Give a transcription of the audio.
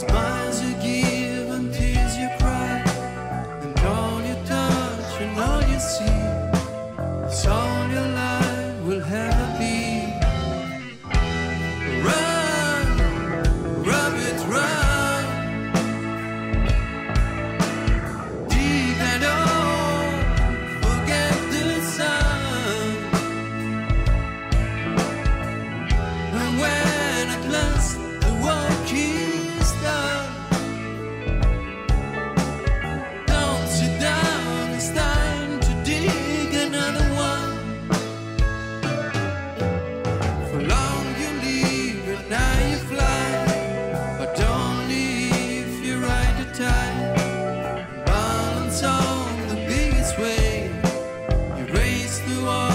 It's my on the biggest wave. You race through all